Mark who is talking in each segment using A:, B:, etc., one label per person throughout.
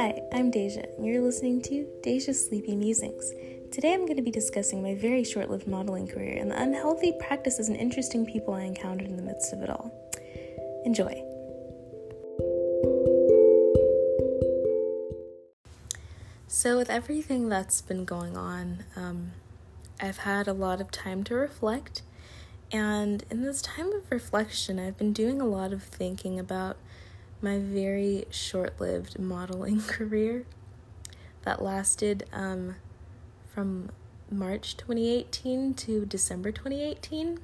A: Hi, I'm Deja, and you're listening to Deja's Sleepy Musings. Today I'm going to be discussing my very short lived modeling career and the unhealthy practices and interesting people I encountered in the midst of it all. Enjoy. So, with everything that's been going on, um, I've had a lot of time to reflect. And in this time of reflection, I've been doing a lot of thinking about my very short lived modeling career that lasted um, from March 2018 to December 2018.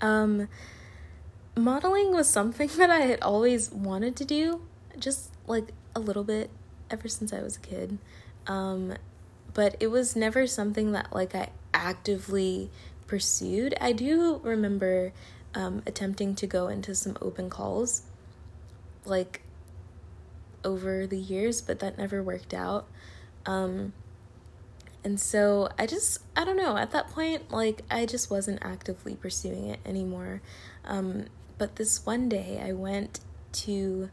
A: Um, modeling was something that I had always wanted to do, just like a little bit ever since I was a kid. Um, but it was never something that like I actively pursued. I do remember um, attempting to go into some open calls like over the years, but that never worked out. Um, and so I just, I don't know, at that point, like, I just wasn't actively pursuing it anymore. Um, but this one day, I went to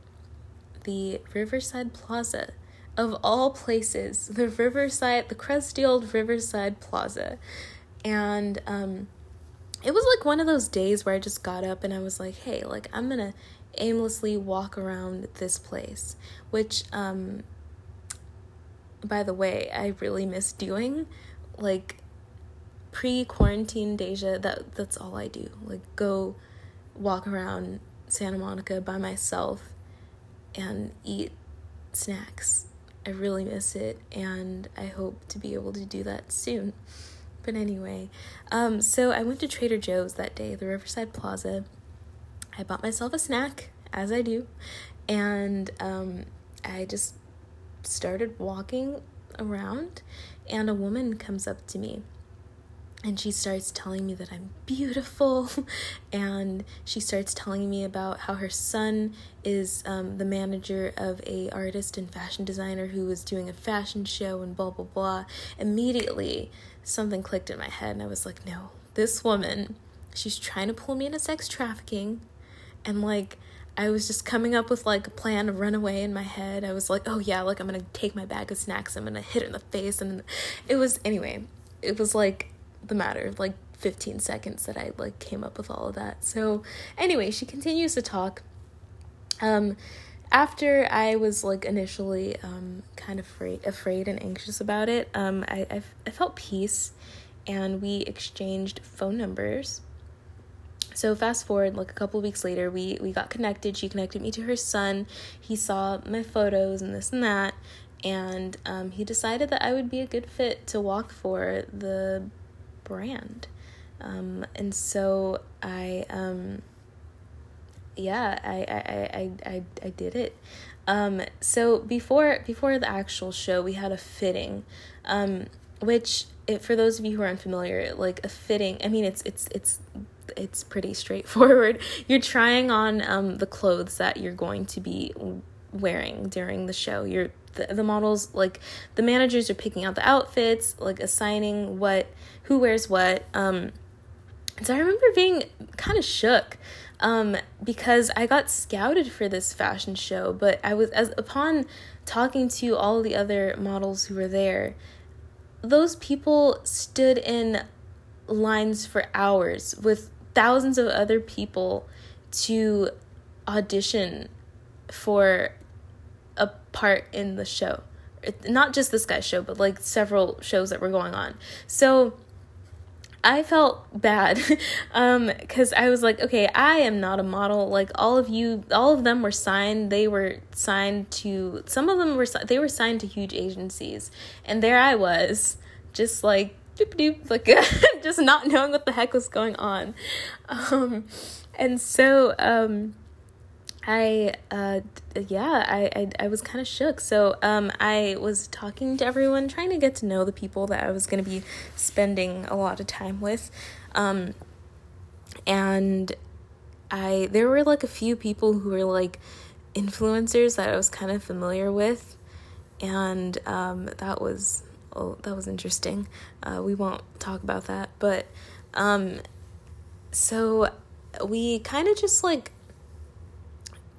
A: the Riverside Plaza. Of all places, the Riverside, the crusty old Riverside Plaza. And um, it was like one of those days where I just got up and I was like, hey, like, I'm gonna aimlessly walk around this place, which, um, by the way, I really miss doing. Like, pre quarantine Deja, that, that's all I do. Like, go walk around Santa Monica by myself and eat snacks. I really miss it, and I hope to be able to do that soon. But anyway, um, so I went to Trader Joe's that day, the Riverside Plaza, I bought myself a snack, as I do, and um, I just started walking around, and a woman comes up to me and she starts telling me that I'm beautiful, and she starts telling me about how her son is um, the manager of a artist and fashion designer who was doing a fashion show and blah blah blah. Immediately, something clicked in my head, and I was like, no, this woman, she's trying to pull me into sex trafficking and like I was just coming up with like a plan to run away in my head. I was like, oh yeah, like I'm gonna take my bag of snacks, I'm gonna hit her in the face, and it was anyway. It was like the matter of like 15 seconds that I like came up with all of that. So anyway, she continues to talk. Um, after I was like initially um kind of afraid, afraid and anxious about it, um, I I, I felt peace, and we exchanged phone numbers. So fast forward like a couple weeks later we we got connected. She connected me to her son. He saw my photos and this and that. And um, he decided that i would be a good fit to walk for the brand. Um, and so i um, yeah I, I i i i did it um, so before before the actual show we had a fitting um, which it, for those of you who are unfamiliar like a fitting i mean it's it's it's it's pretty straightforward. You're trying on um, the clothes that you're going to be wearing during the show. You're the, the models like the managers are picking out the outfits, like assigning what who wears what. Um, so I remember being kind of shook um, because I got scouted for this fashion show, but I was as upon talking to all the other models who were there, those people stood in lines for hours with thousands of other people to audition for a part in the show. Not just this guy's show, but like several shows that were going on. So I felt bad um cuz I was like, okay, I am not a model. Like all of you, all of them were signed. They were signed to some of them were they were signed to huge agencies. And there I was, just like doop doop, like just not knowing what the heck was going on. Um, and so um, I uh, yeah, I I, I was kind of shook. So um, I was talking to everyone, trying to get to know the people that I was to be spending a lot of time with. Um, and I there were like a few people who were like influencers that I was kind of familiar with and um, that was oh, that was interesting. Uh, we won't talk about that, but um, so we kind of just like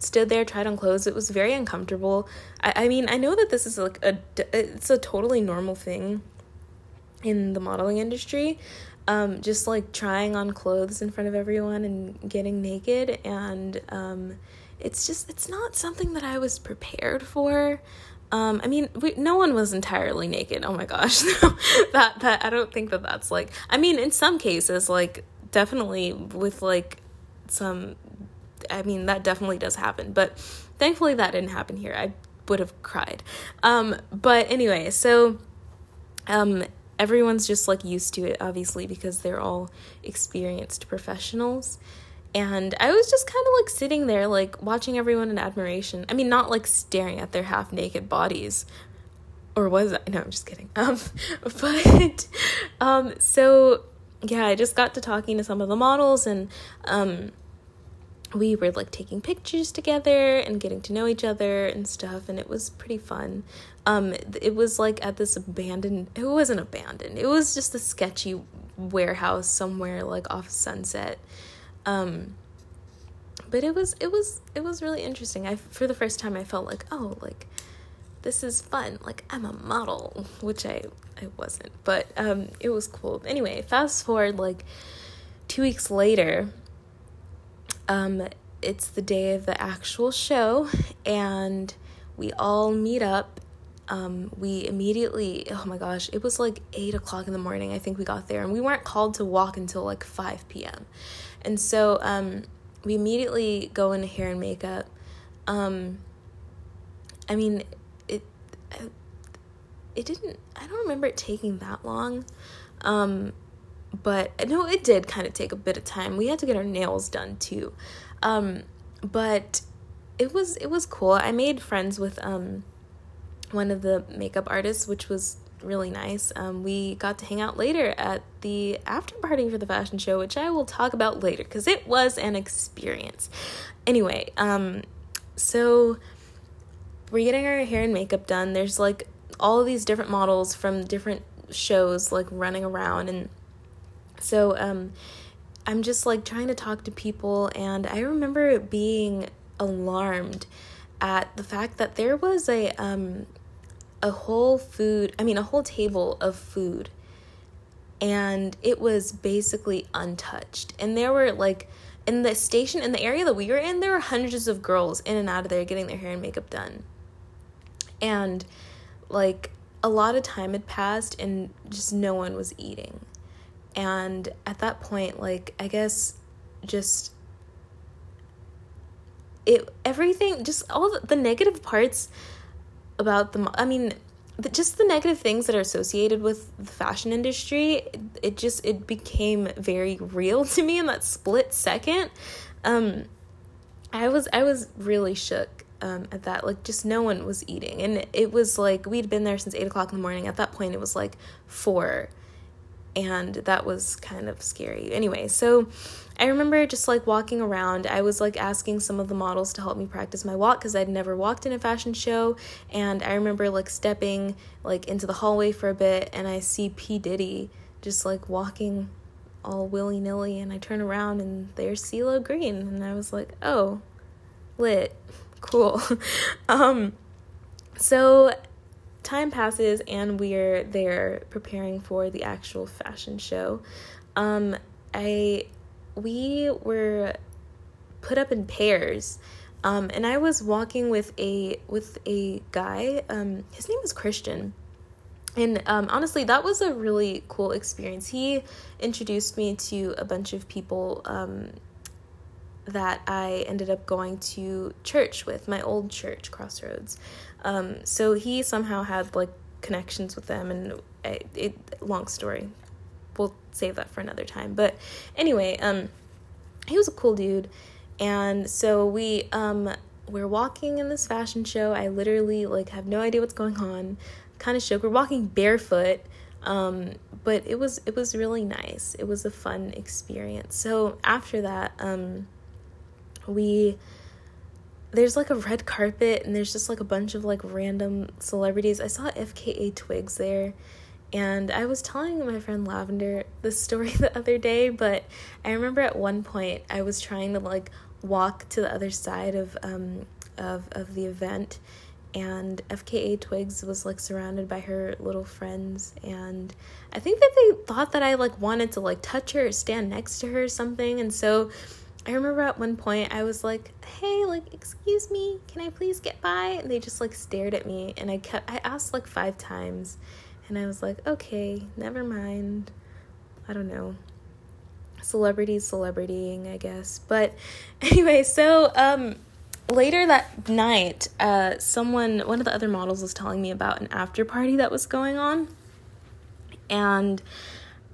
A: stood there, tried on clothes. It was very uncomfortable. I, I mean, I know that this is like a it's a totally normal thing in the modeling industry. Um, just like trying on clothes in front of everyone and getting naked and um, it's just it's not something that I was prepared for. Um, I mean, we, no one was entirely naked. Oh my gosh, that that I don't think that that's like. I mean, in some cases, like definitely with like some. I mean, that definitely does happen, but thankfully that didn't happen here. I would have cried. Um, but anyway, so um, everyone's just like used to it, obviously, because they're all experienced professionals. And I was just kind of like sitting there, like watching everyone in admiration. I mean, not like staring at their half naked bodies. Or was I? No, I'm just kidding. Um, but, um, so yeah, I just got to talking to some of the models and, um, we were like taking pictures together and getting to know each other and stuff and it was pretty fun um it was like at this abandoned it wasn't abandoned it was just a sketchy warehouse somewhere like off sunset um, but it was it was it was really interesting. I for the first time I felt like oh like this is fun. Like I'm a model, which I I wasn't, but um, it was cool. Anyway, fast forward like two weeks later. Um, it's the day of the actual show, and we all meet up. Um, we immediately, oh my gosh, it was like eight o'clock in the morning. I think we got there, and we weren't called to walk until like 5 p.m. And so um, we immediately go into hair and makeup. Um, I mean, it it didn't. I don't remember it taking that long. Um, but no, it did kind of take a bit of time. We had to get our nails done too. Um, but it was it was cool. I made friends with um one of the makeup artists, which was really nice. Um, we got to hang out later at the after party for the fashion show, which I will talk about later because it was an experience. Anyway, um, so we're getting our hair and makeup done. There's like all of these different models from different shows like running around and so um I'm just like trying to talk to people and I remember being alarmed at the fact that there was a um a whole food, I mean, a whole table of food. And it was basically untouched. And there were like, in the station, in the area that we were in, there were hundreds of girls in and out of there getting their hair and makeup done. And like, a lot of time had passed and just no one was eating. And at that point, like, I guess just it everything just all the, negative parts about the i mean the, just the negative things that are associated with the fashion industry it, it, just it became very real to me in that split second. Um i was i was really shook um, at that like just no one was eating. And it was like we'd been there since eight o'clock in the morning. At that point it was like four and that was kind of scary anyway so I remember just like walking around. I was like asking some of the models to help me practice my walk because I'd never walked in a fashion show. And I remember like stepping like into the hallway for a bit and I see P. Diddy just like walking all willy nilly. And I turn around and there's CeeLo Green. And I was like, oh, lit. Cool. um, so time passes and we're there preparing for the actual fashion show. Um, I we were put up in pairs. Um, and I was walking with a with a guy. Um, his name was Christian, and um, honestly, that was a really cool experience. He introduced me to a bunch of people um, that I ended up going to church with, my old church, Crossroads. Um, so he somehow had like connections with them, and it, it long story we'll save that for another time. But anyway, um, he was a cool dude, and so we um we're walking in this fashion show. I literally like have no idea what's going on, kind of shook. We're walking barefoot, um, but it was it was really nice. It was a fun experience. So after that, um, we there's like a red carpet and there's just like a bunch of like random celebrities. I saw FKA Twigs there and I was telling my friend Lavender this story the other day, but I remember at one point I was trying to like walk to the other side of um of of the event and FKA Twigs was like surrounded by her little friends and I think that they thought that I like wanted to like touch her or stand next to her or something and so I remember at one point I was like, "Hey, like excuse me, can I please get by?" And they just like stared at me and I kept I asked like 5 times and I was like, "Okay, never mind." I don't know. Celebrities celebritying, I guess. But anyway, so um later that night, uh, someone, one of the other models was telling me about an after party that was going on. And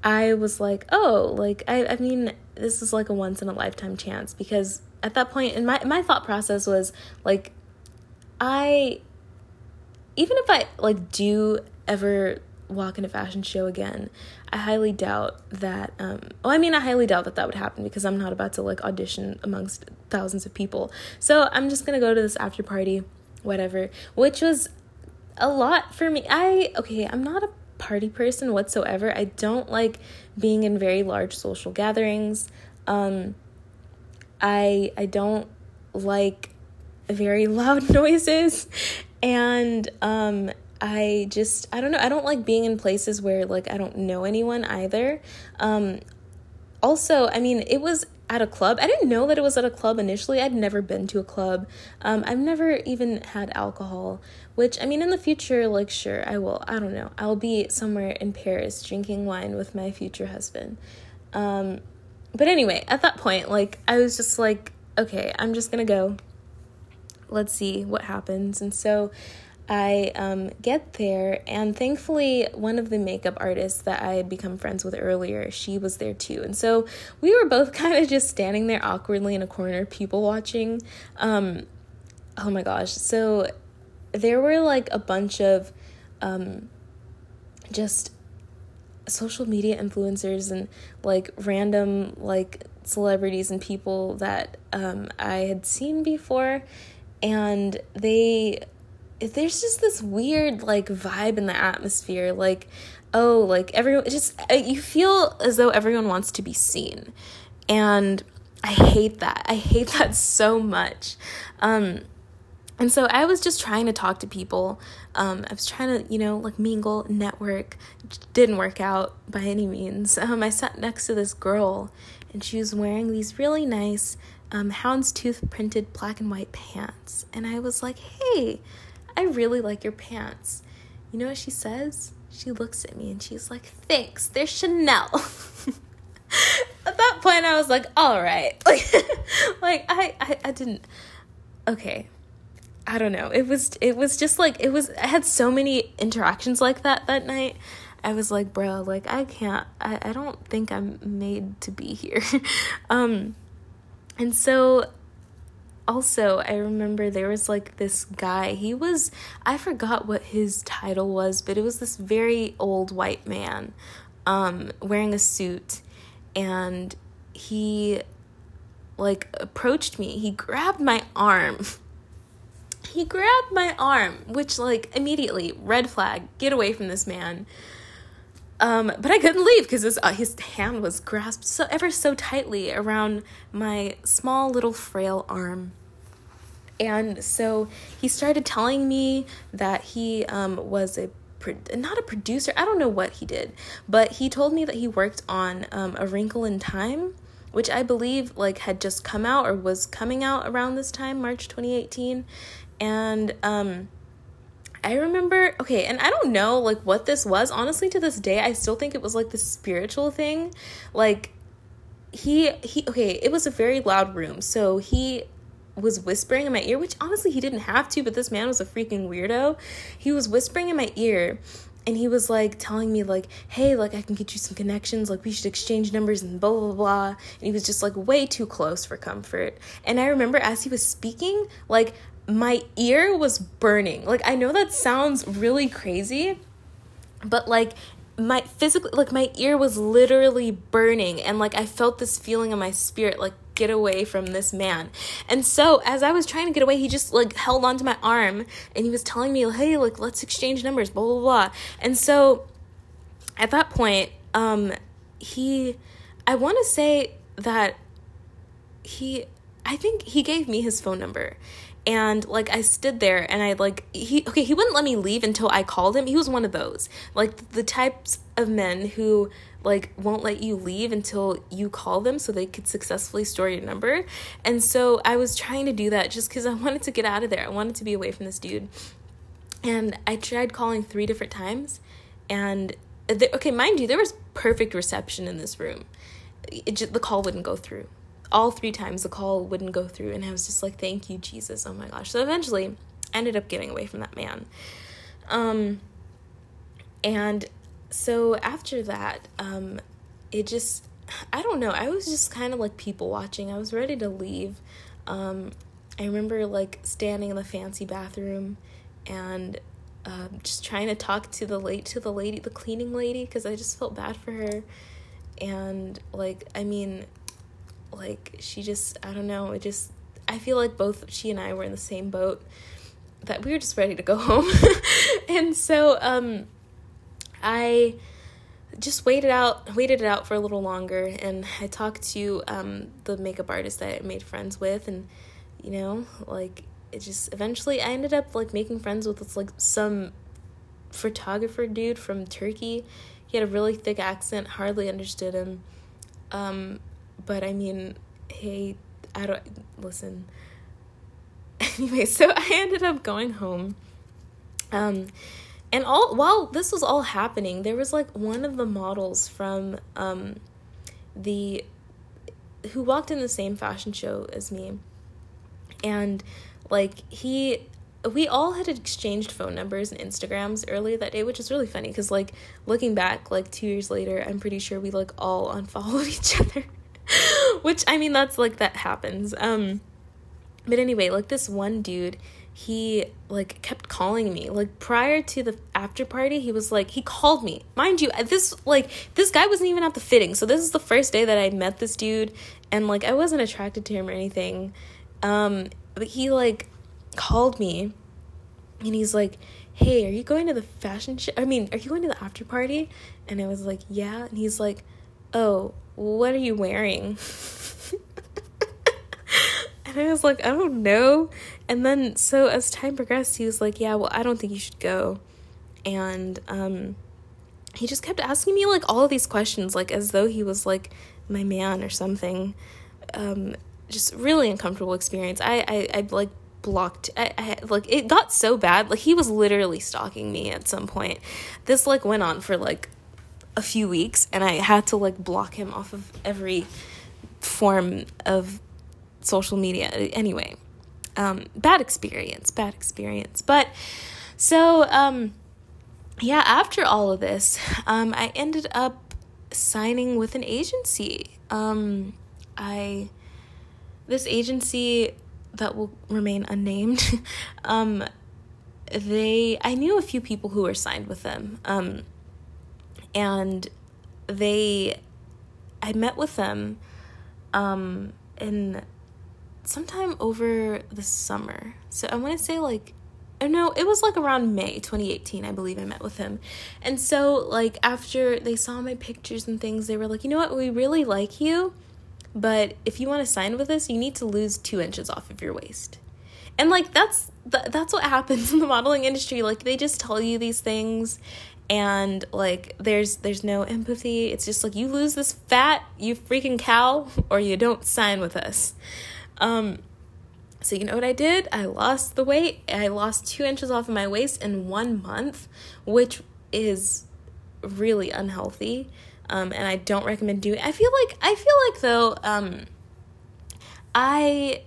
A: I was like, oh, like, I, I mean, this is like a once in a lifetime chance because at that point, in my, my thought process was like, I, even if I like do ever walk in a fashion show again, I highly doubt that. Um, well, I mean, I highly doubt that that would happen because I'm not about to like audition amongst thousands of people. So I'm just gonna go to this after party, whatever, which was a lot for me. I okay, I'm not a party person whatsoever. I don't like being in very large social gatherings. Um, I I don't like very loud noises, and um, I just I don't know, I don't like being in places where like I don't know anyone either. Um also, I mean, it was at a club. I didn't know that it was at a club initially. I'd never been to a club. Um, I've never even had alcohol, which I mean, in the future, like, sure, I will. I don't know. I'll be somewhere in Paris drinking wine with my future husband. Um, but anyway, at that point, like, I was just like, okay, I'm just gonna go. Let's see what happens. And so I um, get there, and thankfully, one of the makeup artists that I had become friends with earlier, she was there too. And so we were both kind of just standing there awkwardly in a corner, people watching. Um, oh my gosh. So there were like a bunch of um, just social media influencers and like random like celebrities and people that um, I had seen before. And they there's just this weird like vibe in the atmosphere like oh like everyone just uh, you feel as though everyone wants to be seen. And i hate that. I hate that so much. Um and so i was just trying to talk to people. Um i was trying to you know like mingle network. Didn't work out by any means. Um i sat next to this girl and she was wearing these really nice um houndstooth printed black and white pants. And i was like hey I really like your pants. You know what she says? She looks at me and she's like, Thanks, they're Chanel. at that point, I was like, All right. Like, like I, I, I didn't. Okay. I don't know. It was it was just like it was I had so many interactions like that that night. I was like, bro, like I can't I, I don't think I'm made to be here. um and so also i remember there was like this guy. He was i forgot what his title was but it was this very old white man um wearing a suit. And he like approached me. He grabbed my arm. He grabbed my arm which like immediately red flag get away from this man um, but I couldn't leave because his, uh, his hand was grasped so ever so tightly around my small little frail arm. And so he started telling me that he um, was a not a producer. I don't know what he did, but he told me that he worked on um, A Wrinkle in Time, which I believe like had just come out or was coming out around this time, March 2018. And um, I remember, okay, and I don't know like what this was. Honestly, to this day, I still think it was like the spiritual thing. Like he he okay, it was a very loud room. So he was whispering in my ear, which honestly he didn't have to, but this man was a freaking weirdo. He was whispering in my ear and he was like telling me like hey like i can get you some connections like we should exchange numbers and blah blah blah and he was just like way too close for comfort and i remember as he was speaking like my ear was burning like i know that sounds really crazy but like my physically like my ear was literally burning and like i felt this feeling in my spirit like get away from this man. And so as I was trying to get away, he just like held onto my arm and he was telling me, hey, like let's exchange numbers, blah blah blah. And so at that point, um, he I wanna say that he I think he gave me his phone number. And like I stood there and I like he okay, he wouldn't let me leave until I called him. He was one of those. Like the types of men who like won't let you leave until you call them so they could successfully store your number. And so I was trying to do that just cuz I wanted to get out of there. I wanted to be away from this dude. And I tried calling 3 different times and okay, mind you, there was perfect reception in this room. Just, the call wouldn't go through all three times the call wouldn't go through and i was just like thank you jesus. Oh my gosh. So eventually i ended up getting away from that man. Um and so after that um it just i don't know. I was just kind of like people watching. I was ready to leave. Um i remember like standing in the fancy bathroom and uh, just trying to talk to the late to the lady the cleaning lady because i just felt bad for her. And like i mean like she just I don't know, it just I feel like both she and I were in the same boat that we were just ready to go home. and so um I just waited out waited it out for a little longer and I talked to um the makeup artist that I made friends with and you know, like it just eventually I ended up like making friends with this like some photographer dude from Turkey. He had a really thick accent, hardly understood him. Um but I mean, hey, I don't listen. Anyway, so I ended up going home. Um and all while this was all happening, there was like one of the models from um the who walked in the same fashion show as me. And like he we all had exchanged phone numbers and Instagrams earlier that day, which is really funny because like looking back, like two years later, I'm pretty sure we like all unfollowed each other. Which I mean that's like that happens. Um but anyway, like this one dude, he like kept calling me. Like prior to the after party, he was like he called me. Mind you, this like this guy wasn't even at the fitting. So this is the first day that I met this dude and like I wasn't attracted to him or anything. Um but he like called me and he's like, "Hey, are you going to the fashion show? I mean, are you going to the after party?" And I was like, "Yeah." And he's like, "Oh, what are you wearing? and I was like, I don't know. And then, so as time progressed, he was like, Yeah, well, I don't think you should go. And um, he just kept asking me like all of these questions, like as though he was like my man or something. Um, just really uncomfortable experience. I, I, I like blocked I, I like it got so bad like he was literally stalking me at some point this like went on for like a few weeks and I had to like block him off of every form of social media. Anyway, um, bad experience, bad experience. But so, um, yeah, after all of this, um, I ended up signing with an agency. Um, I, this agency that will remain unnamed, um, they, I knew a few people who were signed with them. Um, and they I met with them um in sometime over the summer. So I want to say like oh no, it was like around May 2018, I believe I met with him. And so like after they saw my pictures and things, they were like, "You know what? We really like you, but if you want to sign with us, you need to lose 2 inches off of your waist." And like that's that's what happens in the modeling industry. Like they just tell you these things and like there's there's no empathy. It's just like you lose this fat you freaking cow or you don't sign with us. Um so you know what i did? I lost the weight. I lost two inches off of my waist in one month which is really unhealthy. Um and i don't recommend doing i feel like i feel like though um i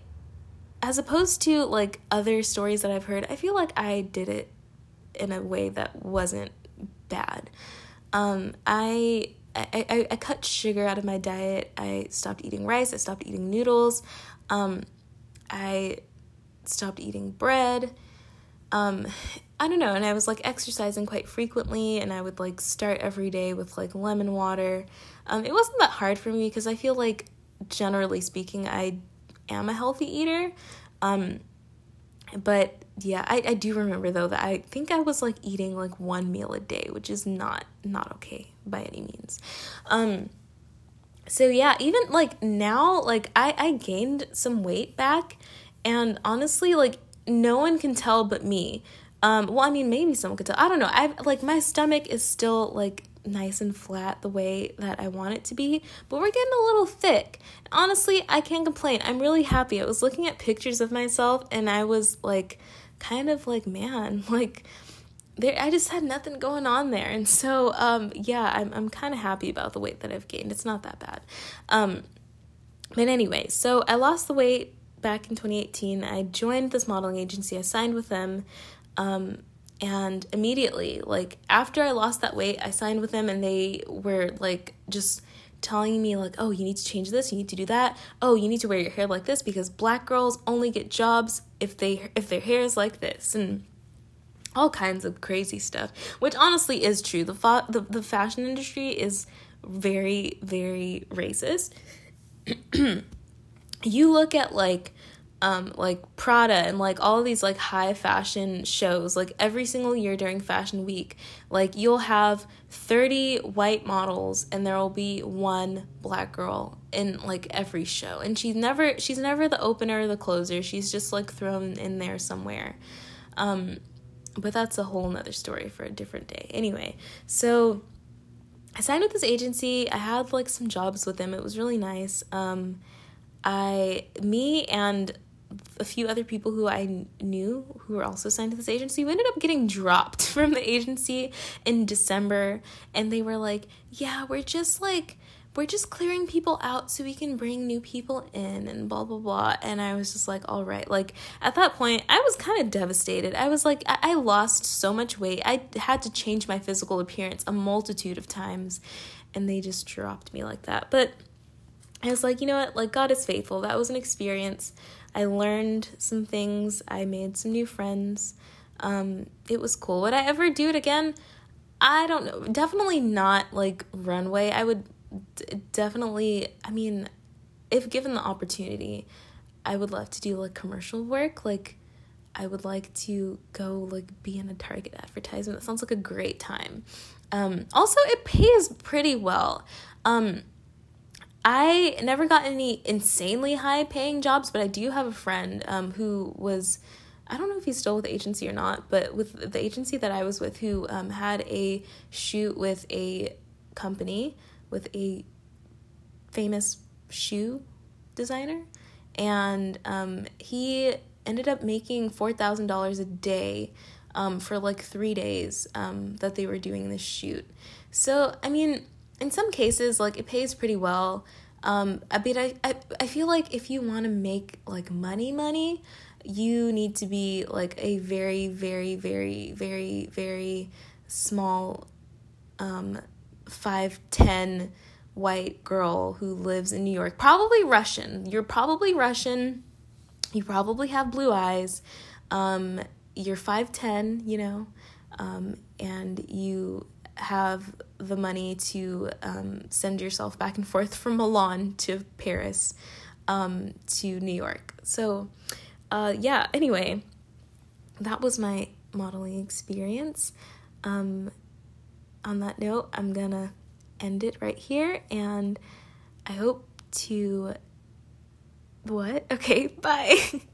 A: as opposed to like other stories that i've heard i feel like i did it in a way that wasn't bad. Um, I, I, I, I cut sugar out of my diet. I stopped eating rice. I stopped eating noodles. Um, I stopped eating bread. Um, I don't know. And I was like exercising quite frequently, and I would like start every day with like lemon water. Um, it wasn't that hard for me because I feel like, generally speaking, I am a healthy eater. Um, but yeah, I, I do remember though that I think I was like eating like one meal a day, which is not not okay by any means. Um so yeah, even like now, like I I gained some weight back, and honestly, like no one can tell but me. Um, well, I mean, maybe someone could tell. I don't know. I like my stomach is still like nice and flat the way that I want it to be, but we're getting a little thick. Honestly, I can't complain. I'm really happy. I was looking at pictures of myself and I was like, kind of like, man, like there I just had nothing going on there. And so um yeah, I'm I'm kind of happy about the weight that I've gained. It's not that bad. Um but anyway, so I lost the weight back in 2018. I joined this modeling agency. I signed with them. Um and immediately, like after I lost that weight, I signed with them and they were like just telling me like, "Oh, you need to change this, you need to do that. Oh, you need to wear your hair like this because black girls only get jobs if they if their hair is like this." And all kinds of crazy stuff, which honestly is true. The fa- the, the fashion industry is very very racist. you look at like um, like Prada and like all these like high fashion shows, like every single year during fashion week, like you'll have 30 white models and there will be one black girl in like every show. And she's never she's never the opener or the closer. She's just like thrown in there somewhere. Um, but that's a whole nother story for a different day. Anyway, so I signed with this agency. I had like some jobs with them. It was really nice. Um, I, me, and a few other people who I knew who were also signed to this agency, we ended up getting dropped from the agency in December. And they were like, yeah, we're just like, we're just clearing people out so we can bring new people in and blah blah blah. And i was just like all right. Like at that point i was kind of devastated. I was like I-, I lost so much weight. I had to change my physical appearance a multitude of times. And they just dropped me like that. But i was like you know what? Like god is faithful. That was an experience i learned some things i made some new friends um, it was cool would i ever do it again i don't know definitely not like runway i would d- definitely, I mean, if given the opportunity, I would love to do like commercial work. Like, I would like to go like be in a Target advertisement. That sounds like a great time. Um, also, it pays pretty well. Um, I never got any insanely high paying jobs, but I do have a friend um, who was, I don't know if he's still with the agency or not, but with the agency that I was with, who um, had a shoot with a company with a famous shoe designer, and um, he ended up making four thousand dollars a day um, for like three days um, that they were doing this shoot. So I mean, in some cases, like it pays pretty well. Um, I mean, I, I I feel like if you want to make like money, money, you need to be like a very, very, very, very, very small um, 5'10 white girl who lives in New York, probably Russian. You're probably Russian. You probably have blue eyes. Um, you're 5'10, you know, um, and you have the money to um, send yourself back and forth from Milan to Paris um, to New York. So, uh, yeah, anyway, that was my modeling experience. Um, on that note, I'm gonna end it right here and I hope to. What? Okay, bye.